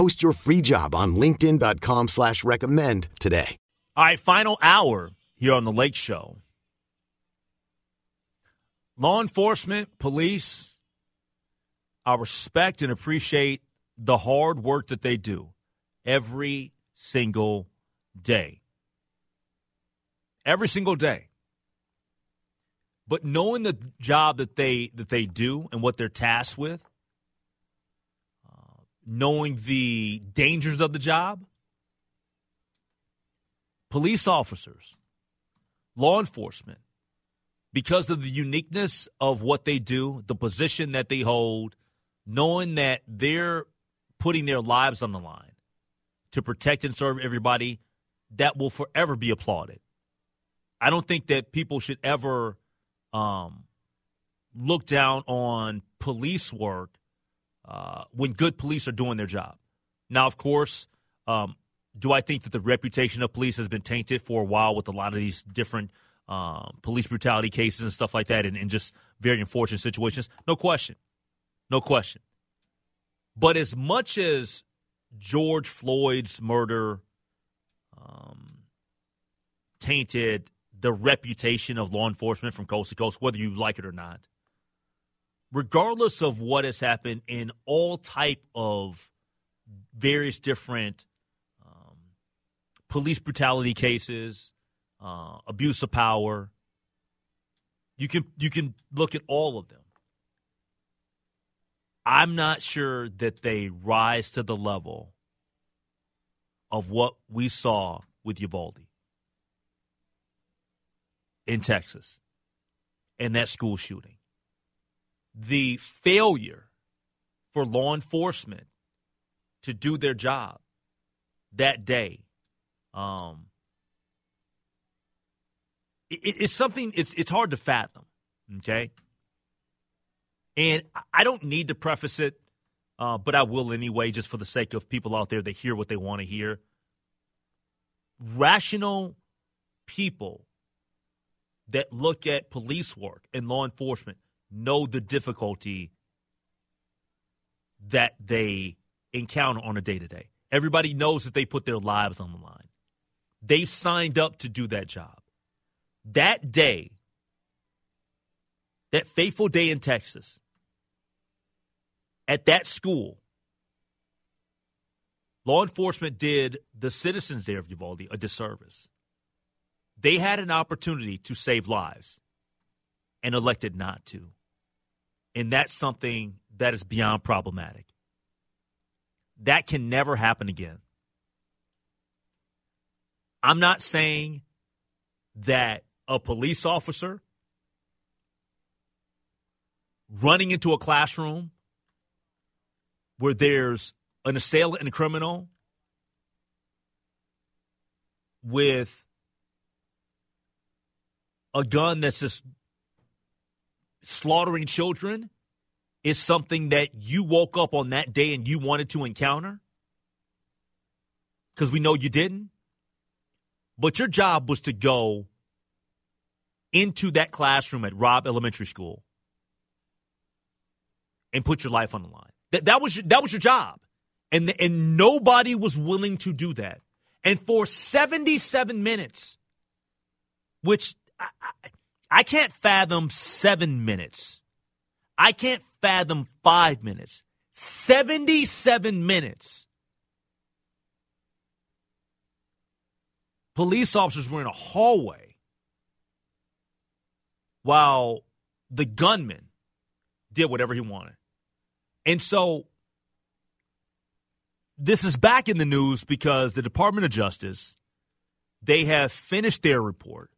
Post your free job on LinkedIn.com slash recommend today. All right, final hour here on the Lake Show. Law enforcement, police, I respect and appreciate the hard work that they do every single day. Every single day. But knowing the job that they that they do and what they're tasked with, knowing the dangers of the job, police officers, law enforcement, because of the uniqueness of what they do, the position that they hold, knowing that they're putting their lives on the line to protect and serve everybody, that will forever be applauded. I don't think that people should ever um, look down on police work uh, when good police are doing their job. Now, of course, um, do I think that the reputation of police has been tainted for a while with a lot of these different um, police brutality cases and stuff like that, and, and just very unfortunate situations? No question, no question. But as much as George Floyd's murder um, tainted the reputation of law enforcement from coast to coast, whether you like it or not. Regardless of what has happened in all type of various different um, police brutality cases, uh, abuse of power, you can you can look at all of them. I'm not sure that they rise to the level of what we saw with Uvalde in Texas and that school shooting. The failure for law enforcement to do their job that day. Um, it, it's something, it's, it's hard to fathom, okay? And I don't need to preface it, uh, but I will anyway, just for the sake of people out there that hear what they want to hear. Rational people that look at police work and law enforcement know the difficulty that they encounter on a day to day. Everybody knows that they put their lives on the line. They signed up to do that job. That day, that fateful day in Texas, at that school, law enforcement did the citizens there of Uvalde a disservice. They had an opportunity to save lives and elected not to. And that's something that is beyond problematic. That can never happen again. I'm not saying that a police officer running into a classroom where there's an assailant and a criminal with a gun that's just slaughtering children is something that you woke up on that day and you wanted to encounter? Because we know you didn't. But your job was to go into that classroom at Robb Elementary School and put your life on the line. That, that, was, your, that was your job. And, and nobody was willing to do that. And for 77 minutes, which I, I, can't fathom seven minutes. I can't fathom five minutes. 77 minutes. police officers were in a hallway while the gunman did whatever he wanted. And so this is back in the news because the Department of Justice they have finished their report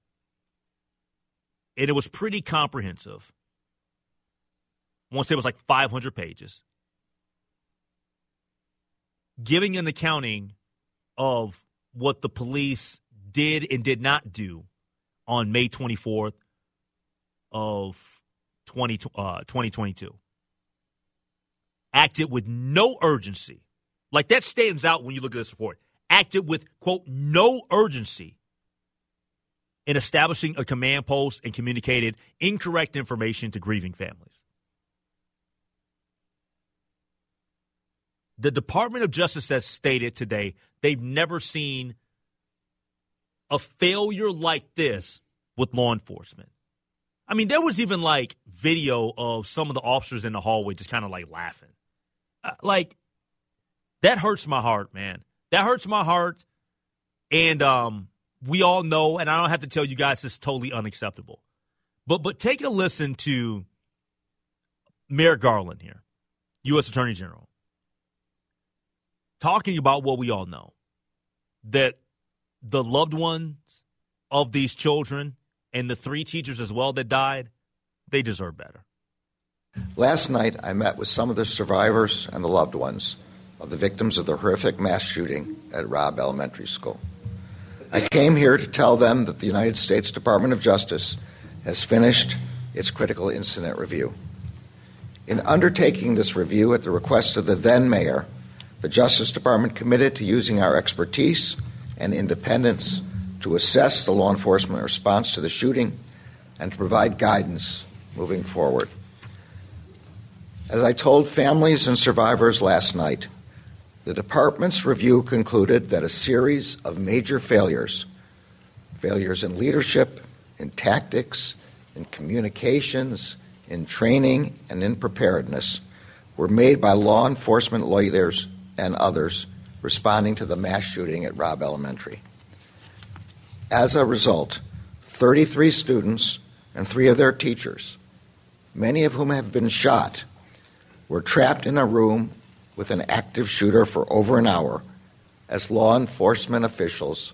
and it was pretty comprehensive. I want to say it was like 500 pages, giving an accounting of what the police did and did not do on May 24th of 20, uh, 2022. Acted with no urgency. Like that stands out when you look at this report. Acted with, quote, no urgency in establishing a command post and communicated incorrect information to grieving families. The Department of Justice has stated today they've never seen a failure like this with law enforcement. I mean, there was even like video of some of the officers in the hallway just kind of like laughing. Uh, like, that hurts my heart, man. That hurts my heart. And um, we all know, and I don't have to tell you guys this is totally unacceptable. But but take a listen to Merrick Garland here, U.S. Attorney General, talking about what we all know that the loved ones of these children and the three teachers as well that died, they deserve better. Last night, I met with some of the survivors and the loved ones of the victims of the horrific mass shooting at Robb Elementary School. I came here to tell them that the United States Department of Justice has finished its critical incident review. In undertaking this review at the request of the then mayor, the Justice Department committed to using our expertise and independence to assess the law enforcement response to the shooting and to provide guidance moving forward. As I told families and survivors last night, the department's review concluded that a series of major failures failures in leadership, in tactics, in communications, in training, and in preparedness were made by law enforcement leaders and others responding to the mass shooting at Robb Elementary. As a result, 33 students and three of their teachers, many of whom have been shot, were trapped in a room with an active shooter for over an hour as law enforcement officials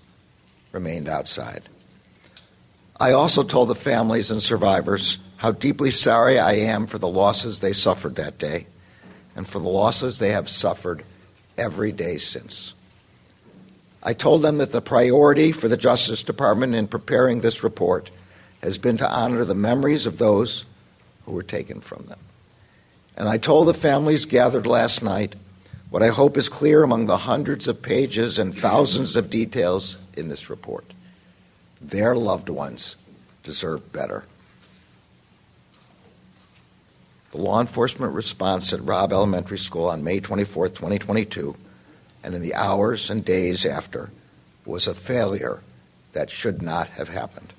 remained outside. I also told the families and survivors how deeply sorry I am for the losses they suffered that day and for the losses they have suffered every day since. I told them that the priority for the Justice Department in preparing this report has been to honor the memories of those who were taken from them. And I told the families gathered last night what I hope is clear among the hundreds of pages and thousands of details in this report. Their loved ones deserve better. The law enforcement response at Robb Elementary School on May 24, 2022, and in the hours and days after, was a failure that should not have happened.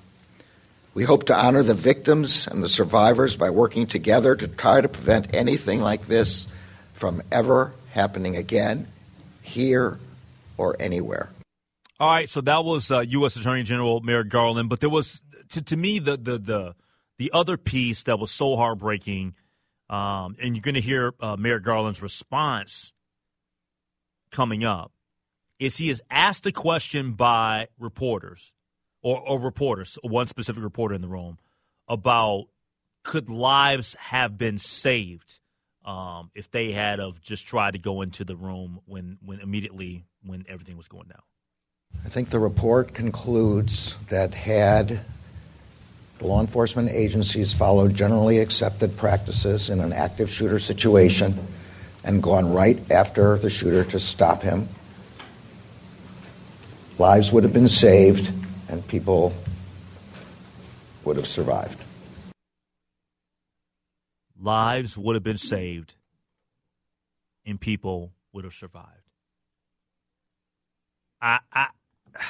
We hope to honor the victims and the survivors by working together to try to prevent anything like this from ever happening again, here or anywhere. All right, so that was uh, U.S. Attorney General Merrick Garland, but there was, to, to me, the, the the the other piece that was so heartbreaking, um, and you're going to hear uh, Merrick Garland's response coming up, is he is asked a question by reporters or, or reporters, one specific reporter in the room, about could lives have been saved um, if they had of just tried to go into the room when, when immediately when everything was going down? I think the report concludes that had the law enforcement agencies followed generally accepted practices in an active shooter situation and gone right after the shooter to stop him, lives would have been saved and people would have survived. Lives would have been saved and people would have survived. I, I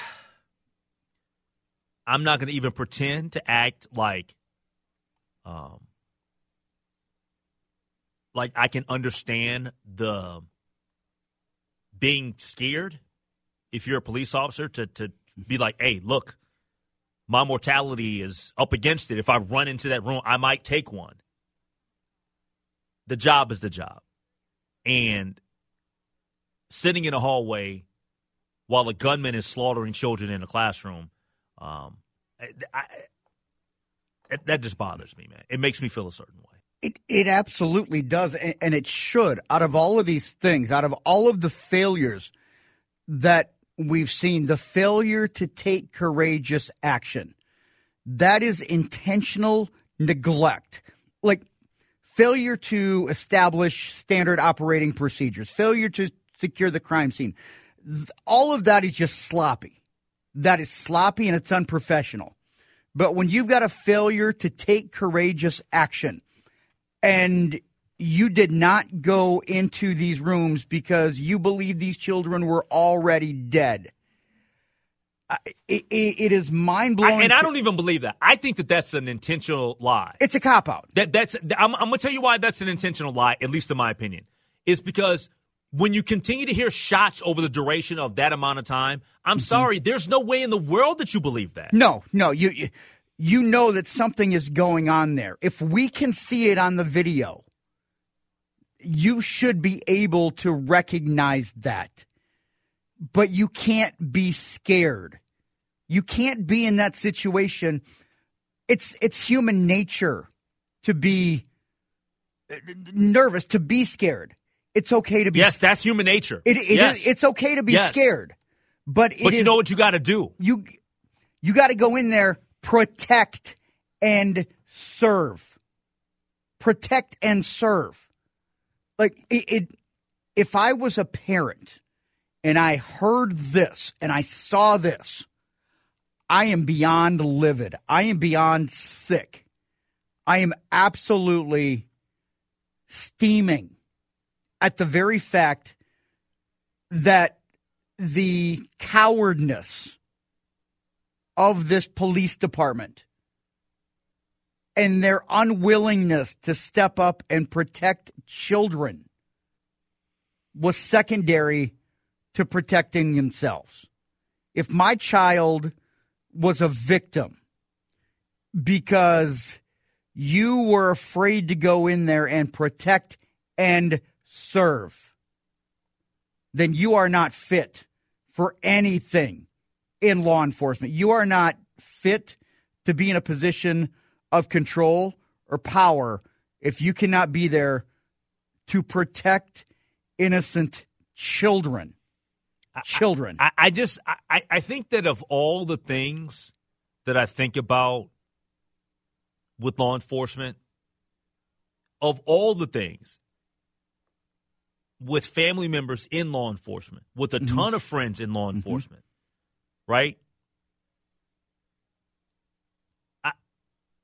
I'm not going to even pretend to act like um like I can understand the being scared if you're a police officer to to be like, hey, look, my mortality is up against it. If I run into that room, I might take one. The job is the job. And sitting in a hallway while a gunman is slaughtering children in a classroom, um, I, I, that just bothers me, man. It makes me feel a certain way. It it absolutely does, and, and it should. Out of all of these things, out of all of the failures that we've seen, the failure to take courageous action, that is intentional neglect. Like failure to establish standard operating procedures, failure to secure the crime scene. All of that is just sloppy. That is sloppy and it's unprofessional. But when you've got a failure to take courageous action and you did not go into these rooms because you believe these children were already dead. It, it, it is mind blowing, and I don't even believe that. I think that that's an intentional lie. It's a cop out. That that's. I'm, I'm going to tell you why that's an intentional lie. At least in my opinion, is because when you continue to hear shots over the duration of that amount of time, I'm mm-hmm. sorry, there's no way in the world that you believe that. No, no, you, you you know that something is going on there. If we can see it on the video, you should be able to recognize that. But you can't be scared. You can't be in that situation. It's it's human nature to be uh, nervous, to be scared. It's okay to be. Yes, that's human nature. It, it yes. is, it's okay to be yes. scared, but but you is, know what you got to do. You you got to go in there, protect and serve, protect and serve. Like it, it if I was a parent and I heard this and I saw this, I am beyond livid. I am beyond sick. I am absolutely steaming at the very fact that the cowardness of this police department and their unwillingness to step up and protect children was secondary to protecting themselves. If my child was a victim because you were afraid to go in there and protect and serve, then you are not fit for anything in law enforcement. You are not fit to be in a position of control or power if you cannot be there to protect innocent children. Children. I, I just I, I think that of all the things that I think about with law enforcement, of all the things, with family members in law enforcement, with a mm-hmm. ton of friends in law mm-hmm. enforcement, mm-hmm. right?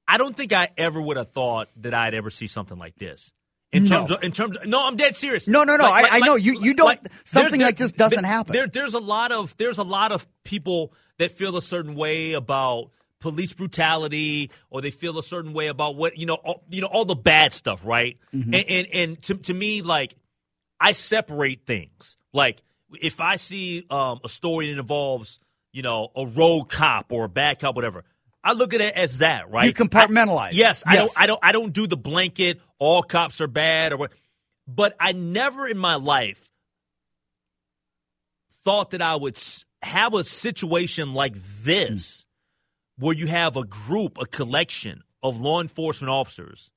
I don't think I ever would have thought that I'd ever see something like this. In no. terms of, in terms of, no, I'm dead serious. No, no, no. Like, I, like, I, know you. You don't. Something like this doesn't there, happen. There, there's a lot of there's a lot of people that feel a certain way about police brutality, or they feel a certain way about what you know, all, you know, all the bad stuff, right? Mm-hmm. And, and and to to me, like I separate things. Like if I see um, a story that involves, you know, a rogue cop or a bad cop, whatever, I look at it as that, right? You compartmentalize. I, yes, yes, I don't. I don't. I don't do the blanket. All cops are bad, or what. But I never in my life thought that I would have a situation like this, mm. where you have a group, a collection of law enforcement officers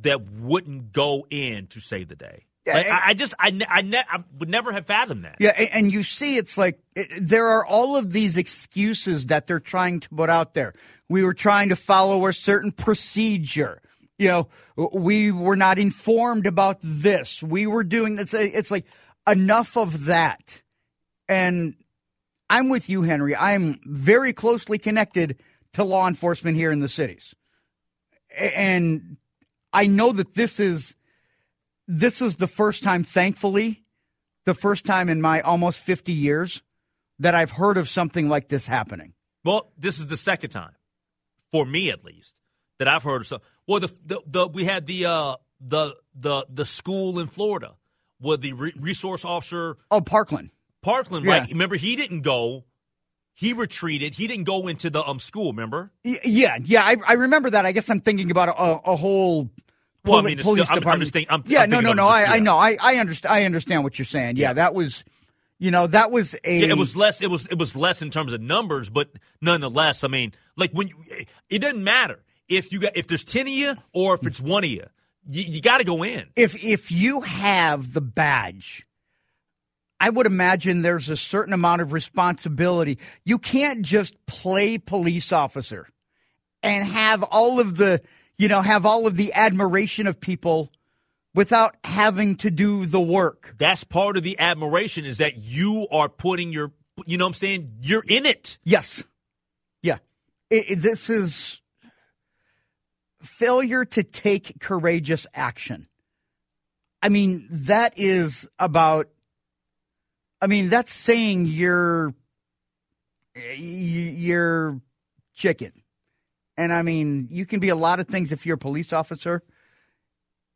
that wouldn't go in to save the day. Like, I, I, just I, I, ne- I, would never have fathomed that. Yeah, and you see, it's like it, there are all of these excuses that they're trying to put out there. We were trying to follow a certain procedure. You know, we were not informed about this. We were doing this. It's like enough of that. And I'm with you, Henry. I'm very closely connected to law enforcement here in the cities, and I know that this is this is the first time, thankfully, the first time in my almost 50 years that I've heard of something like this happening. Well, this is the second time, for me at least, that I've heard of so. Well, the, the, the we had the uh, the the the school in Florida where the re- resource officer. Oh, Parkland. Parkland, yeah. right? Remember, he didn't go he retreated. He didn't go into the um school. Remember? Yeah, yeah, I, I remember that. I guess I'm thinking about a, a whole Well, I mean, police still- I'm- I'm department. just think- I'm- yeah, I'm no, no, no. just- I, I know. I I understand. I understand what you're saying. Yeah, that was, you know, that was a. Yeah, it was less. It was it was less in terms of numbers, but nonetheless, I mean, like when you, it doesn't matter if you got if there's ten of you or if it's one of you, you, you got to go in. if if you have the badge, I would imagine there's a certain amount of responsibility. You can't just play police officer and have all of the, you know, have all of the admiration of people without having to do the work. That's part of the admiration is that you are putting your, you know, what I'm saying you're in it. Yes. Yeah. It- it- this is failure to take courageous action. I mean, that is about, I mean, that's saying you're, you're chicken. And I mean, you can be a lot of things if you're a police officer,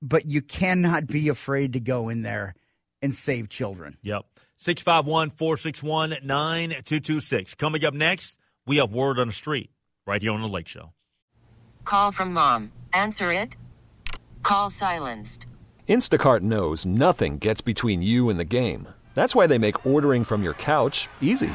but you cannot be afraid to go in there and save children. Yep. 651 461 9226. Coming up next, we have Word on the Street right here on The Lake Show. Call from mom. Answer it. Call silenced. Instacart knows nothing gets between you and the game. That's why they make ordering from your couch easy.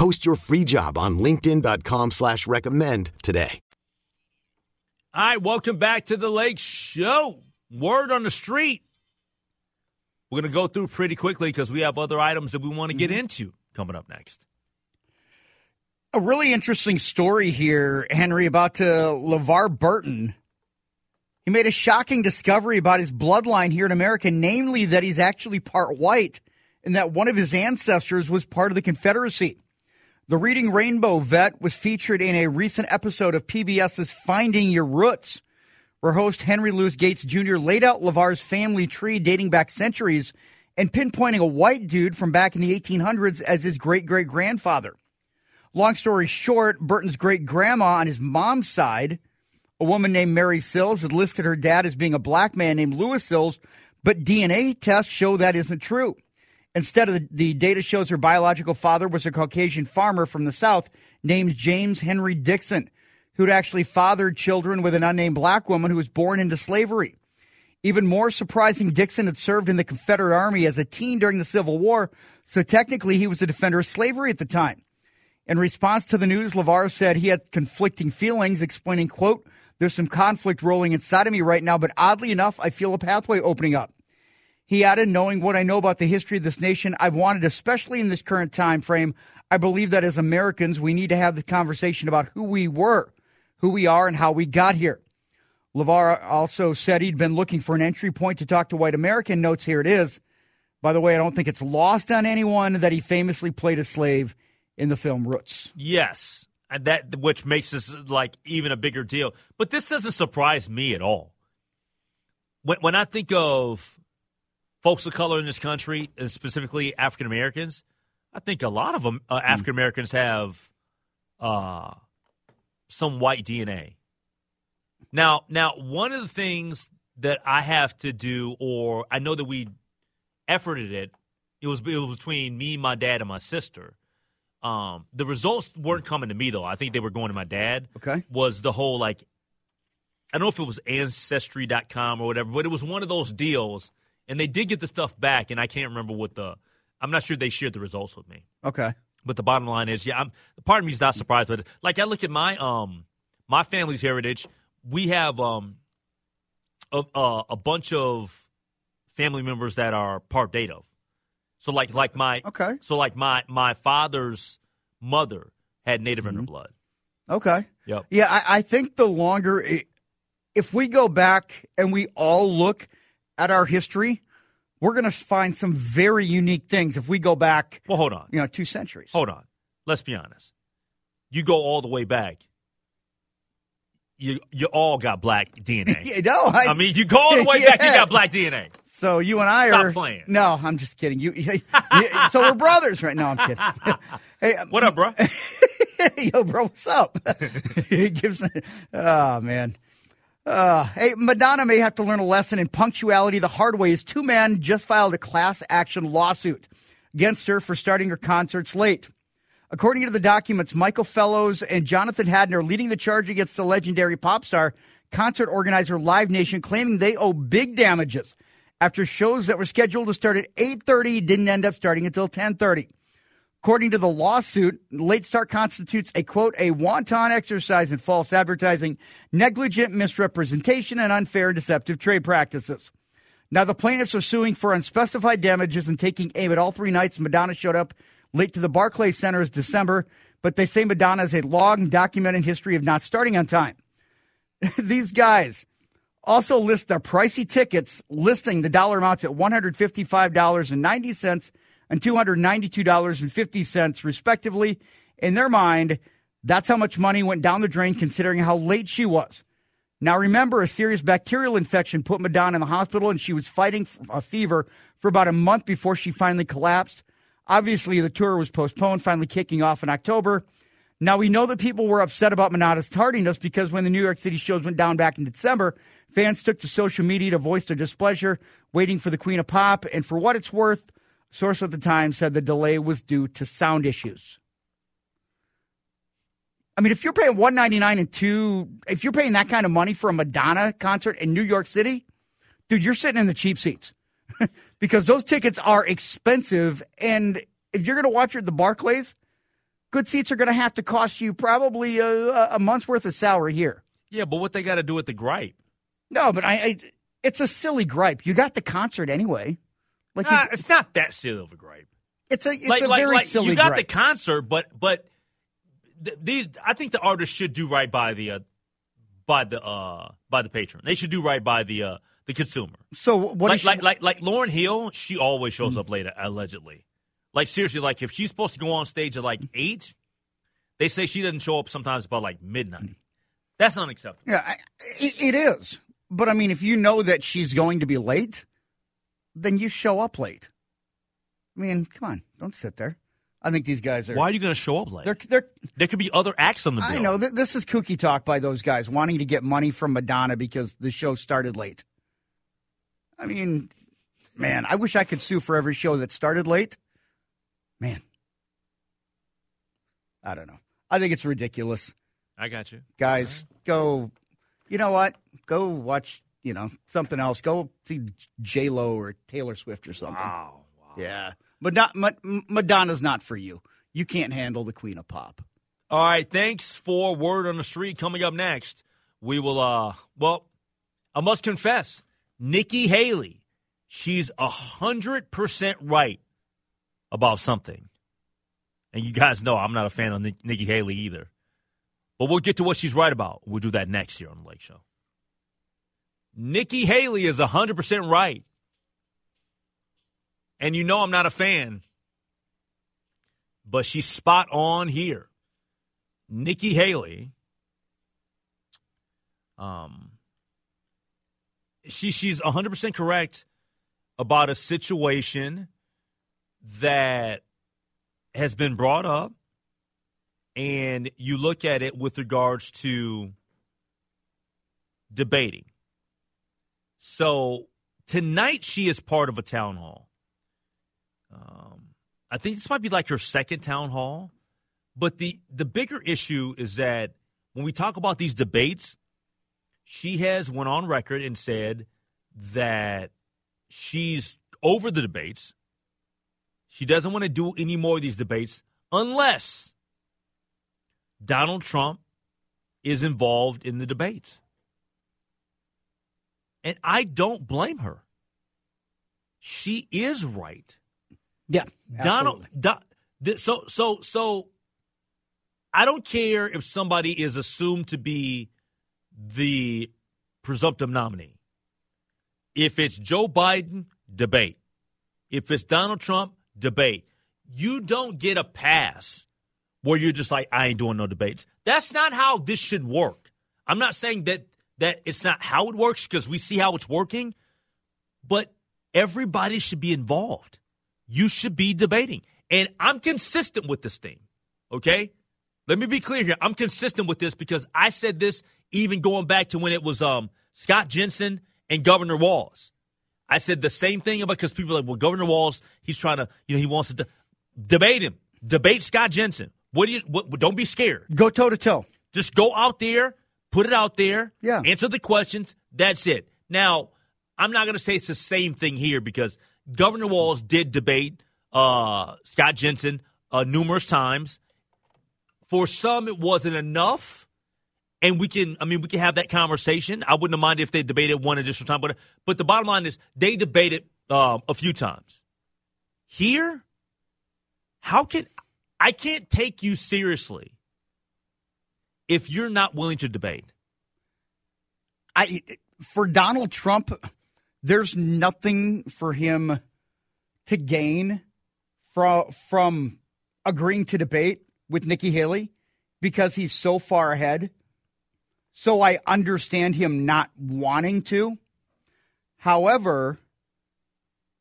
Post your free job on linkedin.com slash recommend today. All right, welcome back to the Lake Show. Word on the street. We're going to go through pretty quickly because we have other items that we want to get into coming up next. A really interesting story here, Henry, about uh, LeVar Burton. He made a shocking discovery about his bloodline here in America, namely that he's actually part white and that one of his ancestors was part of the Confederacy. The Reading Rainbow vet was featured in a recent episode of PBS's Finding Your Roots, where host Henry Louis Gates Jr. laid out LeVar's family tree dating back centuries and pinpointing a white dude from back in the 1800s as his great great grandfather. Long story short, Burton's great grandma on his mom's side, a woman named Mary Sills, had listed her dad as being a black man named Louis Sills, but DNA tests show that isn't true. Instead of the, the data shows her biological father was a Caucasian farmer from the South named James Henry Dixon, who'd actually fathered children with an unnamed black woman who was born into slavery. Even more surprising, Dixon had served in the Confederate Army as a teen during the Civil War, so technically he was a defender of slavery at the time. In response to the news, LeVar said he had conflicting feelings, explaining, quote, there's some conflict rolling inside of me right now, but oddly enough, I feel a pathway opening up. He added, knowing what I know about the history of this nation, I've wanted, especially in this current time frame, I believe that as Americans, we need to have the conversation about who we were, who we are, and how we got here. LeVar also said he'd been looking for an entry point to talk to white American notes. Here it is. By the way, I don't think it's lost on anyone that he famously played a slave in the film Roots. Yes, and that which makes this like even a bigger deal. But this doesn't surprise me at all. When when I think of folks of color in this country, and specifically African Americans, I think a lot of them uh, African Americans have uh, some white DNA. Now, now one of the things that I have to do, or I know that we efforted it It was it was between me, my dad, and my sister. Um, the results weren't coming to me though. I think they were going to my dad. Okay. Was the whole like I don't know if it was ancestry.com or whatever, but it was one of those deals and they did get the stuff back and I can't remember what the I'm not sure they shared the results with me. Okay. But the bottom line is, yeah, I'm part of me is not surprised, but like I look at my um my family's heritage, we have um a, a, a bunch of family members that are part native. So like like my Okay. So like my my father's mother had native in her blood. Okay. Yep. Yeah, I, I think the longer, it, if we go back and we all look at our history, we're going to find some very unique things if we go back, Well, hold on. you know, two centuries. Hold on. Let's be honest. You go all the way back. You you all got black DNA. Yeah, no, I, I mean, you go all the way back, you got black DNA. so you and I Stop are playing. No, I'm just kidding. You, you- so we're brothers, right? now. I'm kidding. hey, um, What up, bro? yo, bro, what's up? gives, oh man. Uh, hey, Madonna may have to learn a lesson in punctuality the hard way as two men just filed a class action lawsuit against her for starting her concerts late. According to the documents, Michael Fellows and Jonathan Hadden are leading the charge against the legendary pop star concert organizer Live Nation, claiming they owe big damages after shows that were scheduled to start at 8.30 didn't end up starting until 10.30. According to the lawsuit, late start constitutes a quote, a wanton exercise in false advertising, negligent misrepresentation, and unfair and deceptive trade practices. Now, the plaintiffs are suing for unspecified damages and taking aim at all three nights Madonna showed up late to the Barclays Center as December, but they say Madonna has a long documented history of not starting on time. These guys also list their pricey tickets, listing the dollar amounts at $155.90 and $292.50, respectively. In their mind, that's how much money went down the drain considering how late she was. Now, remember, a serious bacterial infection put Madonna in the hospital, and she was fighting a fever for about a month before she finally collapsed. Obviously, the tour was postponed, finally kicking off in October. Now, we know that people were upset about Madonna's tardiness because when the New York City shows went down back in December, fans took to social media to voice their displeasure, waiting for the Queen of Pop. And for what it's worth, source at the time said the delay was due to sound issues. I mean, if you're paying one ninety nine and two, if you're paying that kind of money for a Madonna concert in New York City, dude, you're sitting in the cheap seats because those tickets are expensive. And if you're going to watch her at the Barclays, good seats are going to have to cost you probably a, a month's worth of salary here. Yeah, but what they got to do with the gripe? No, but I, I, it's a silly gripe. You got the concert anyway. Like Nah, you, it's not that silly of a gripe. it's a, it's like, a like, very like, silly. You got gripe. the concert, but but th- these, I think the artists should do right by the uh, by the uh, by the patron. They should do right by the uh, the consumer. so what like, she- like like like Lauryn Hill, she always shows up late allegedly. Like seriously, like if she's supposed to go on stage at like eight, they say she doesn't show up sometimes about like midnight. That's unacceptable. Yeah, I, it, it is. But I mean, if you know that she's going to be late, then you show up late. I mean, come on, don't sit there. I think these guys are. Why are you going to show up late? They're they're. there could be other acts on the bill. I know th- this is kooky talk by those guys wanting to get money from Madonna because the show started late. I mean, man, I wish I could sue for every show that started late. Man, I don't know. I think it's ridiculous. I got you. guys go you know what go watch you know something else go see j lo or taylor swift or something Wow. yeah Madonna, Ma- madonna's not for you you can't handle the queen of pop All right, thanks for word on the street. Coming up next, we will. uh Well, I must confess, Nikki Haley, she's a hundred percent right about something, and you guys know I'm not a fan of Nik- Nikki Haley either. But we'll get to what she's right about. We'll do that next year on the Lake Show. Nikki Haley is hundred percent right, and you know I'm not a fan, but she's spot on here. Nikki Haley. Um, she she's hundred percent correct about a situation that has been brought up, and you look at it with regards to debating. So tonight she is part of a town hall. Um, I think this might be like her second town hall. But the the bigger issue is that when we talk about these debates, she has went on record and said that she's over the debates. She doesn't want to do any more of these debates unless Donald Trump is involved in the debates. And I don't blame her. She is right. Yeah, Donald. Don, so so so. I don't care if somebody is assumed to be the presumptive nominee. If it's Joe Biden, debate. If it's Donald Trump, debate. You don't get a pass where you're just like, I ain't doing no debates. That's not how this should work. I'm not saying that that it's not how it works because we see how it's working, but everybody should be involved. You should be debating. And I'm consistent with this thing. Okay? Let me be clear here. I'm consistent with this because I said this even going back to when it was um, Scott Jensen and Governor Walz. I said the same thing about because people are like, well, Governor Walz, he's trying to, you know, he wants to de- debate him, debate Scott Jensen. What do you? What, don't be scared. Go toe to toe. Just go out there, put it out there. Yeah. Answer the questions. That's it. Now, I'm not going to say it's the same thing here because Governor Walz did debate uh, Scott Jensen uh, numerous times. For some, it wasn't enough and we can i mean we can have that conversation i wouldn't have minded if they debated one additional time but but the bottom line is they debated um, a few times here how can i can't take you seriously if you're not willing to debate I for Donald Trump, there's nothing for him to gain from from agreeing to debate with Nikki Haley because he's so far ahead. So I understand him not wanting to. However,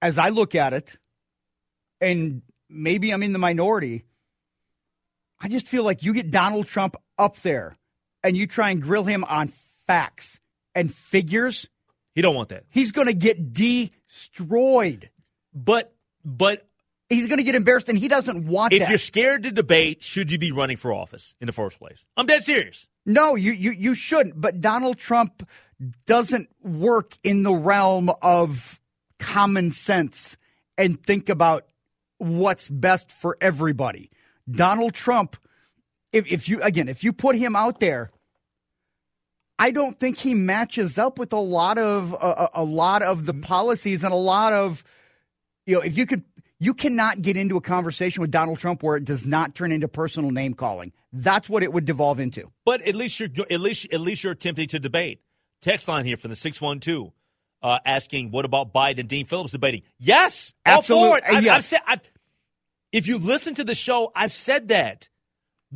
as I look at it, and maybe I'm in the minority, I just feel like you get Donald Trump up there and you try and grill him on facts and figures, he don't want that he's going to get destroyed. but but He's going to get embarrassed, and he doesn't want that. if that. you're scared to debate should you be running for office in the first place i'm dead serious No, you, you you shouldn't. But Donald Trump doesn't work in the realm of common sense and think about what's best for everybody. Donald Trump, if, if you again, if you put him out there, I don't think he matches up with a lot of a, a lot of the policies and a lot of you know. If you could, you cannot get into a conversation with Donald Trump where it does not turn into personal name calling. That's what it would devolve into. But at least you're at least at least you're attempting to debate. Text line here from the six one two, uh, asking what about Biden and Dean Phillips debating? Yes, all for it. uh, I've, yes. I've said. I've, if you listen to the show, I've said that.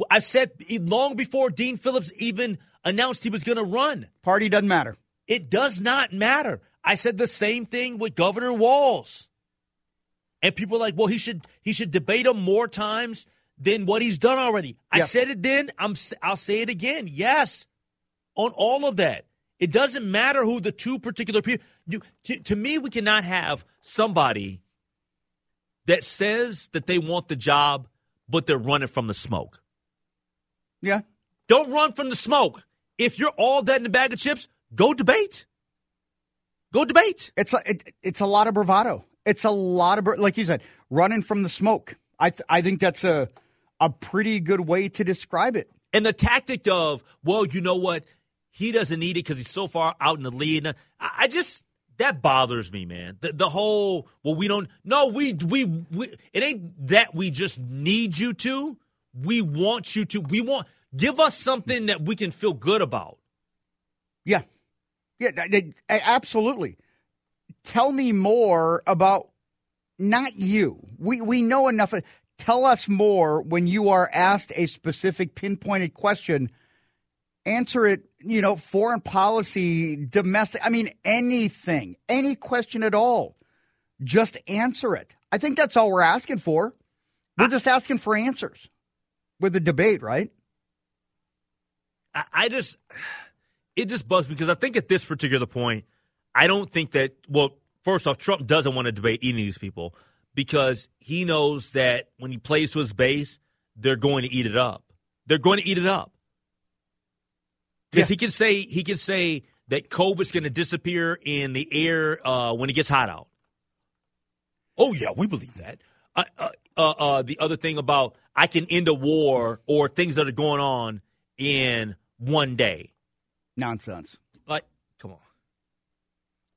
I've said long before Dean Phillips even announced he was going to run. Party doesn't matter. It does not matter. I said the same thing with Governor Walz. And people are like, well, he should he should debate him more times than what he's done already. I said it then. I'm I'll say it again. Yes, on all of that. It doesn't matter who the two particular people. You, to, to me, we cannot have somebody that says that they want the job, but they're running from the smoke. Yeah. Don't run from the smoke. If you're all that in a bag of chips, go debate. Go debate. It's a, it, it's a lot of bravado. It's a lot of like you said, running from the smoke. I th- I think that's a a pretty good way to describe it. And the tactic of, well, you know what? He doesn't need it because he's so far out in the lead. I, I just that bothers me, man. The, the whole well, we don't. No, we, we we it ain't that we just need you to. We want you to. We want give us something that we can feel good about. Yeah. Yeah, th- th- a- absolutely. Tell me more about not you. We we know enough. Tell us more when you are asked a specific pinpointed question. Answer it, you know, foreign policy, domestic, I mean anything, any question at all. Just answer it. I think that's all we're asking for. We're just asking for answers with the debate, right? I, I just it just bugs me because I think at this particular point, I don't think that well, first off, Trump doesn't want to debate any of these people. because he knows that when he plays to his base, they're going to eat it up. They're going to eat it up. Because Yeah. he can say he can say that COVID's going to disappear in the air uh, when it gets hot out. Oh yeah, we believe that. Uh, uh, uh, uh, the other thing about I can end a war or things that are going on in one day. Nonsense. Like, come on.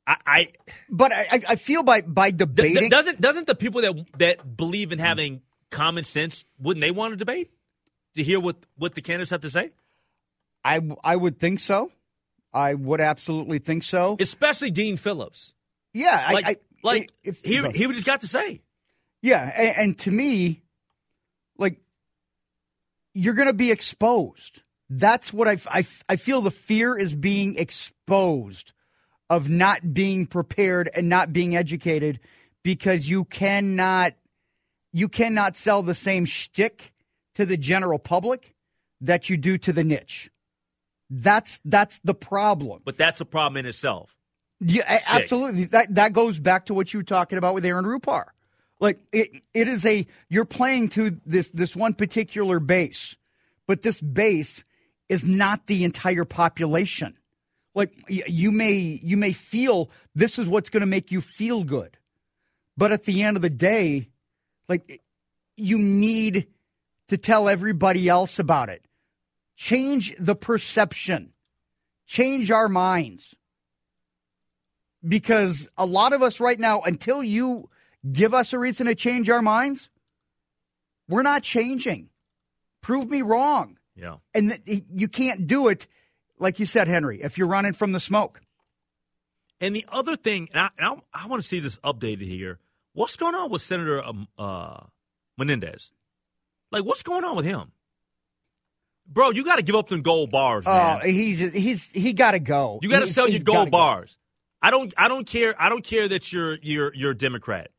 I, I But I, I- feel by by debating. th- doesn't doesn't the people that that believe in having common sense wouldn't they want to debate to hear what what the candidates have to say? I I would think so. I would absolutely think so. Especially Dean Phillips. yeah, Like I, I like if, he he just got to say. yeah, and, and to me, like you're going to be exposed. That's what I, I I feel the fear is being exposed of not being prepared and not being educated because you cannot you cannot sell the same shtick to the general public that you do to the niche. That's that's the problem. But that's a problem in itself. Yeah, Stick. absolutely. That that goes back to what you were talking about with Aaron Rupar. Like it, it is a you're playing to this this one particular base, but this base is not the entire population. Like you may you may feel this is what's going to make you feel good, but at the end of the day, like you need to tell everybody else about it. Change the perception. Change our minds because a lot of us right now, until you give us a reason to change our minds, we're not changing. Prove me wrong. Yeah. And th- you can't do it, like you said, Henry, if you're running from the smoke. And the other thing, and I, and I, I want to see this updated here. What's going on with Senator um, uh, Menendez? Like, what's going on with him? Bro, you got to give up them gold bars, Oh, man. he's he's he got to go. you got to sell your gold go. bars. I don't. I don't care. I don't care that you're you're you're a Democrat.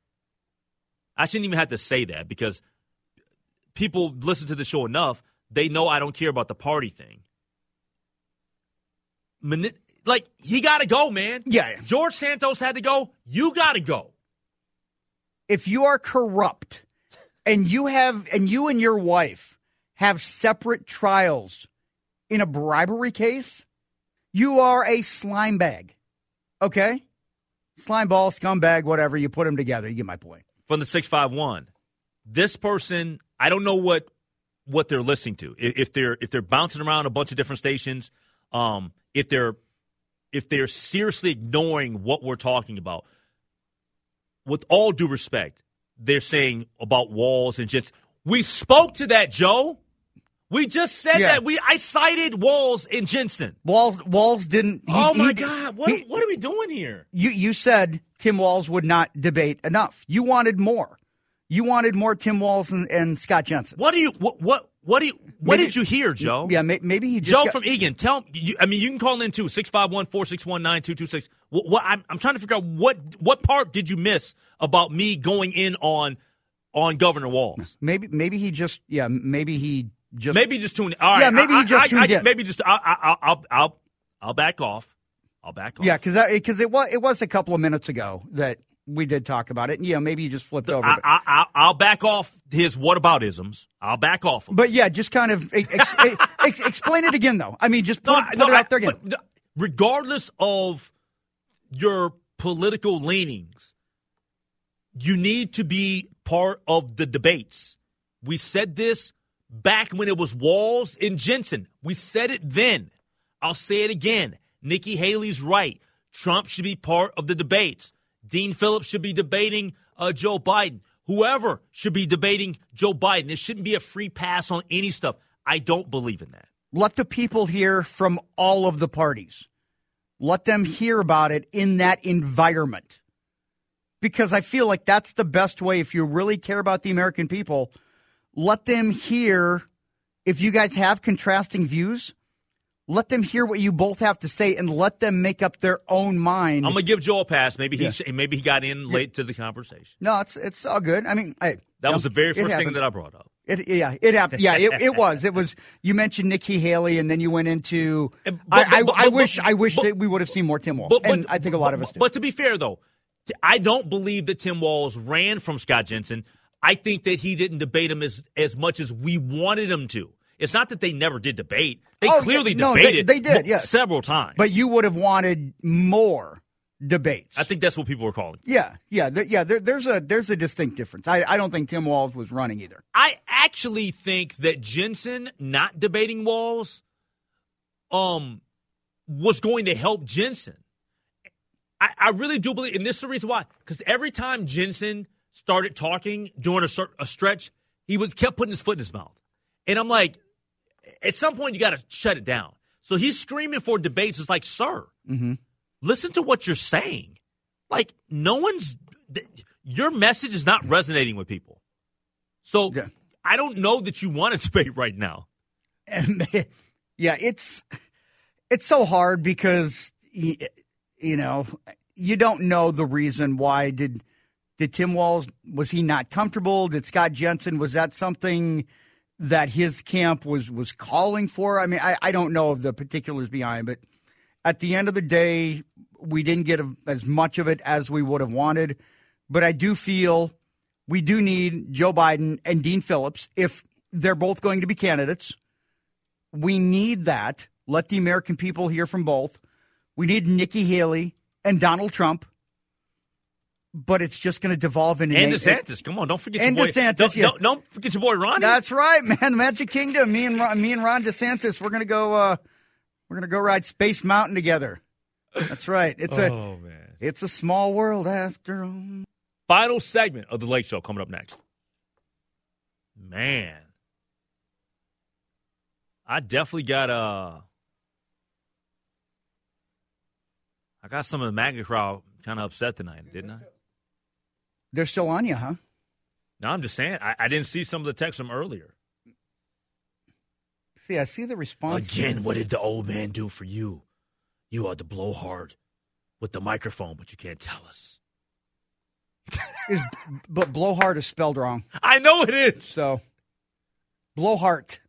I shouldn't even have to say that because people listen to the show enough. They know I don't care about the party thing. Men- like he got to go, man. Yeah. George Santos had to go. You got to go. If you are corrupt, and you have and you and your wife have separate trials in a bribery case, you are a slime bag. Okay, slime ball, scumbag, whatever. You put them together. You get my point. From the 651 this person i don't know what what they're listening to. If, they're if they're bouncing around a bunch of different stations um if they're if they're seriously ignoring what we're talking about with all due respect they're saying about Walz and just we spoke to that joe we just said Yeah. that we i cited Walz and jensen Walz Walz didn't. he- oh my he- god what, he- what are we doing here you you said Tim Walz would not debate enough. You wanted more. You wanted more Tim Walz and, and Scott Jensen. what do you what what what do you what Maybe- did you hear joe Yeah, may, maybe he just Joe got- from Eagan, tell you. I mean, you can call in too 651-461-9226. What, what I'm, I'm trying to figure out what what part did you miss about me going in on on Governor Walz? maybe maybe he just yeah maybe he just Maybe just tune. All right, Yeah, maybe he I- just I, tuned I, in. Maybe just I, I, I'll I'll I'll back off. I'll back off. yeah because because it was it was a couple of minutes ago that we did talk about it and yeah maybe you just flipped over. I, but- I, I, I'll back off his whataboutisms. I'll back off. 'em. But yeah, just kind of ex- ex- ex- explain it again, though. I mean, just put, No, it- put no, it out there again. but, regardless of your political leanings, you need to be part of the debates. We said this back when it was Walz and Jensen. We said it then. I'll say it again. Nikki Haley's right. Trump should be part of the debates. Dean Phillips should be debating uh, Joe Biden. Whoever should be debating Joe Biden. It shouldn't be a free pass on any stuff. I don't believe in that. Let the people hear from all of the parties. Let them hear about it in that environment. Because I feel like that's the best way if you really care about the American people. Let them hear if you guys have contrasting views. Let them hear what you both have to say and let them make up their own mind. I'm gonna give Joe a pass. Maybe he Yeah. maybe he got in late to the conversation. no, it's it's all good. I mean, hey, That was know, the very first thing that I brought up. It, yeah, it happened. Yeah, it, it was. It was. You mentioned Nikki Haley, and then you went into. And- I, but- I, but- I wish. I wish but- that we would have seen more Tim Wall, But, but and I think a lot of us but, do. but to be fair though, I don't believe that Tim Walz ran from Scott Jensen. I think that he didn't debate him as, as much as we wanted him to. It's not that they never did debate. They Oh, clearly no, debated they did, mo- yes. several times. But you would have wanted more debates. I think that's what people were calling. Yeah, yeah, there, yeah. There, there's a there's a distinct difference. I, I don't think Tim Walz was running either. I actually think that Jensen not debating Walz um was going to help Jensen. I, I really do believe, and this is the reason why. Because every time Jensen started talking during a, a stretch, he was kept putting his foot in his mouth, and I'm like, at some point you got to shut it down. So he's screaming for debates. It's like, sir, mm-hmm. listen to what you're saying. Like no one's th- your message is not resonating with people. So Yeah. I don't know that you want to debate right now. And yeah, it's it's so hard because you know you don't know the reason why did did Tim Walz was he not comfortable? Did Scott Jensen was that something that his camp was was calling for? I mean, I, I don't know of the particulars behind, but at the end of the day, we didn't get a, as much of it as we would have wanted. But I do feel we do need Joe Biden and Dean Phillips if they're both going to be candidates. We need that. Let the American people hear from both. We need Nikki Haley and Donald Trump. But it's just going to devolve into And DeSantis, come on, don't forget And your boy. DeSantis, don't, yeah. don't, don't forget your boy Ronnie. That's right, man. The Magic Kingdom. Me and Ron, me and Ron DeSantis. We're gonna go. Uh, we're gonna go ride Space Mountain together. That's right. It's a oh man. it's a small world after all. Final segment of the Lake Show coming up next. Man, I definitely got uh I got some of the MAGA crowd kind of upset tonight, didn't I? They're still on you, huh? No, I'm just saying. I, I didn't see some of the text from earlier. See, I see the response. Again, what did the old man do for you? You are the blowhard with the microphone, but you can't tell us. Is, but blowhard is spelled wrong. I know it is. So, blowheart.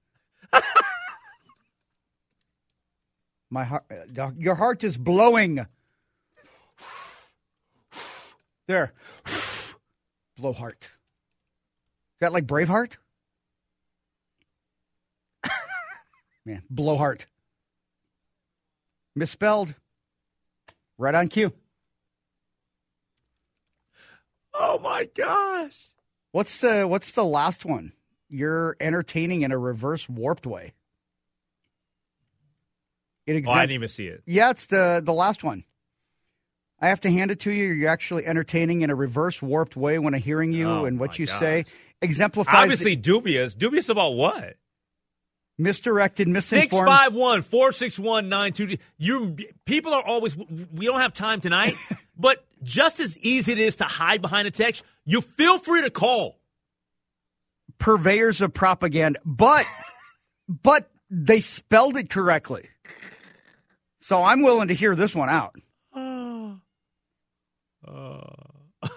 My heart, your heart is blowing. There, blowheart. Is that like Braveheart? Man, blowheart. Misspelled. Right on cue. Oh my gosh. What's the What's the last one? You're entertaining in a reverse warped way. It Oh, I didn't even see it. Yeah, it's the the last one. I have to hand it to you. You're actually entertaining in a reverse warped way when I'm hearing you Oh, and what you gosh. say exemplifies Obviously dubious. Dubious about what? misdirected, Six misinformed. five one four six one nine two. You people are always. We don't have time tonight, but just as easy it is to hide behind a text, you feel free to call. purveyors of propaganda, but but they spelled it correctly. So I'm willing to hear this one out. Uh.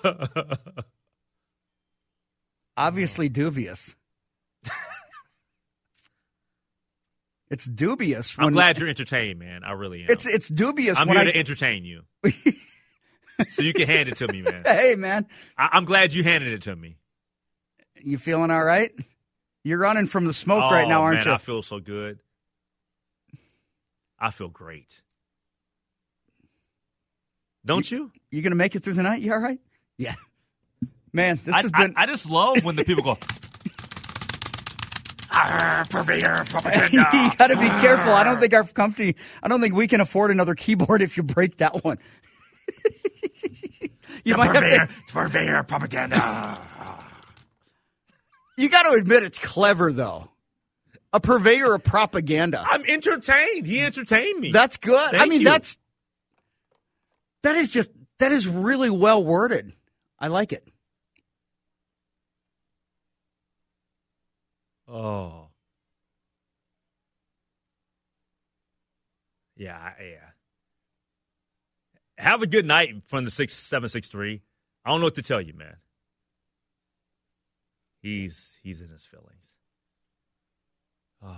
Obviously dubious. it's dubious. I'm glad you're entertained, man. I really am. It's it's dubious I'm when here I. to entertain you, so you can hand it to me, man. hey man, I- I'm glad you handed it to me. you feeling all right? You're running from the smoke right Oh, now, aren't man, you? I feel so good. I feel great. Don't you? you? are gonna make it through the night? You all right? Yeah. Man, this I, has been. I just love when the people go. "Ah, purveyor propaganda." You got to be careful. I don't think our company. I don't think we can afford another keyboard if you break that one. you might have purveyor, to, purveyor propaganda. You got to admit it's clever though. A purveyor of propaganda. I'm entertained. He entertained me. That's good. I mean, you. that's that is just that is really well worded. I like it. Oh. Yeah, yeah. Have a good night from the six seven six three. I don't know what to tell you, man. He's he's in his feelings. Oh,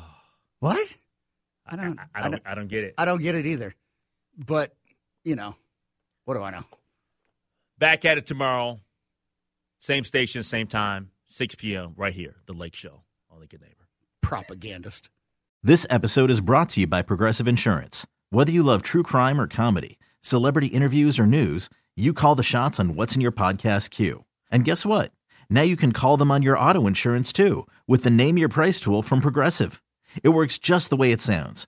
What? I don't- I, I don't, don't- I don't get it. I don't get it either. But you know, what do I know? Back at it tomorrow. Same station, same time, 6 p.m. right here, The Lake Show on Good Neighbor. Propagandist. This episode is brought to you by Progressive Insurance. Whether you love true crime or comedy, celebrity interviews or news, you call the shots on what's in your podcast queue. And guess what? Now you can call them on your auto insurance too with the Name Your Price tool from Progressive. It works just the way it sounds.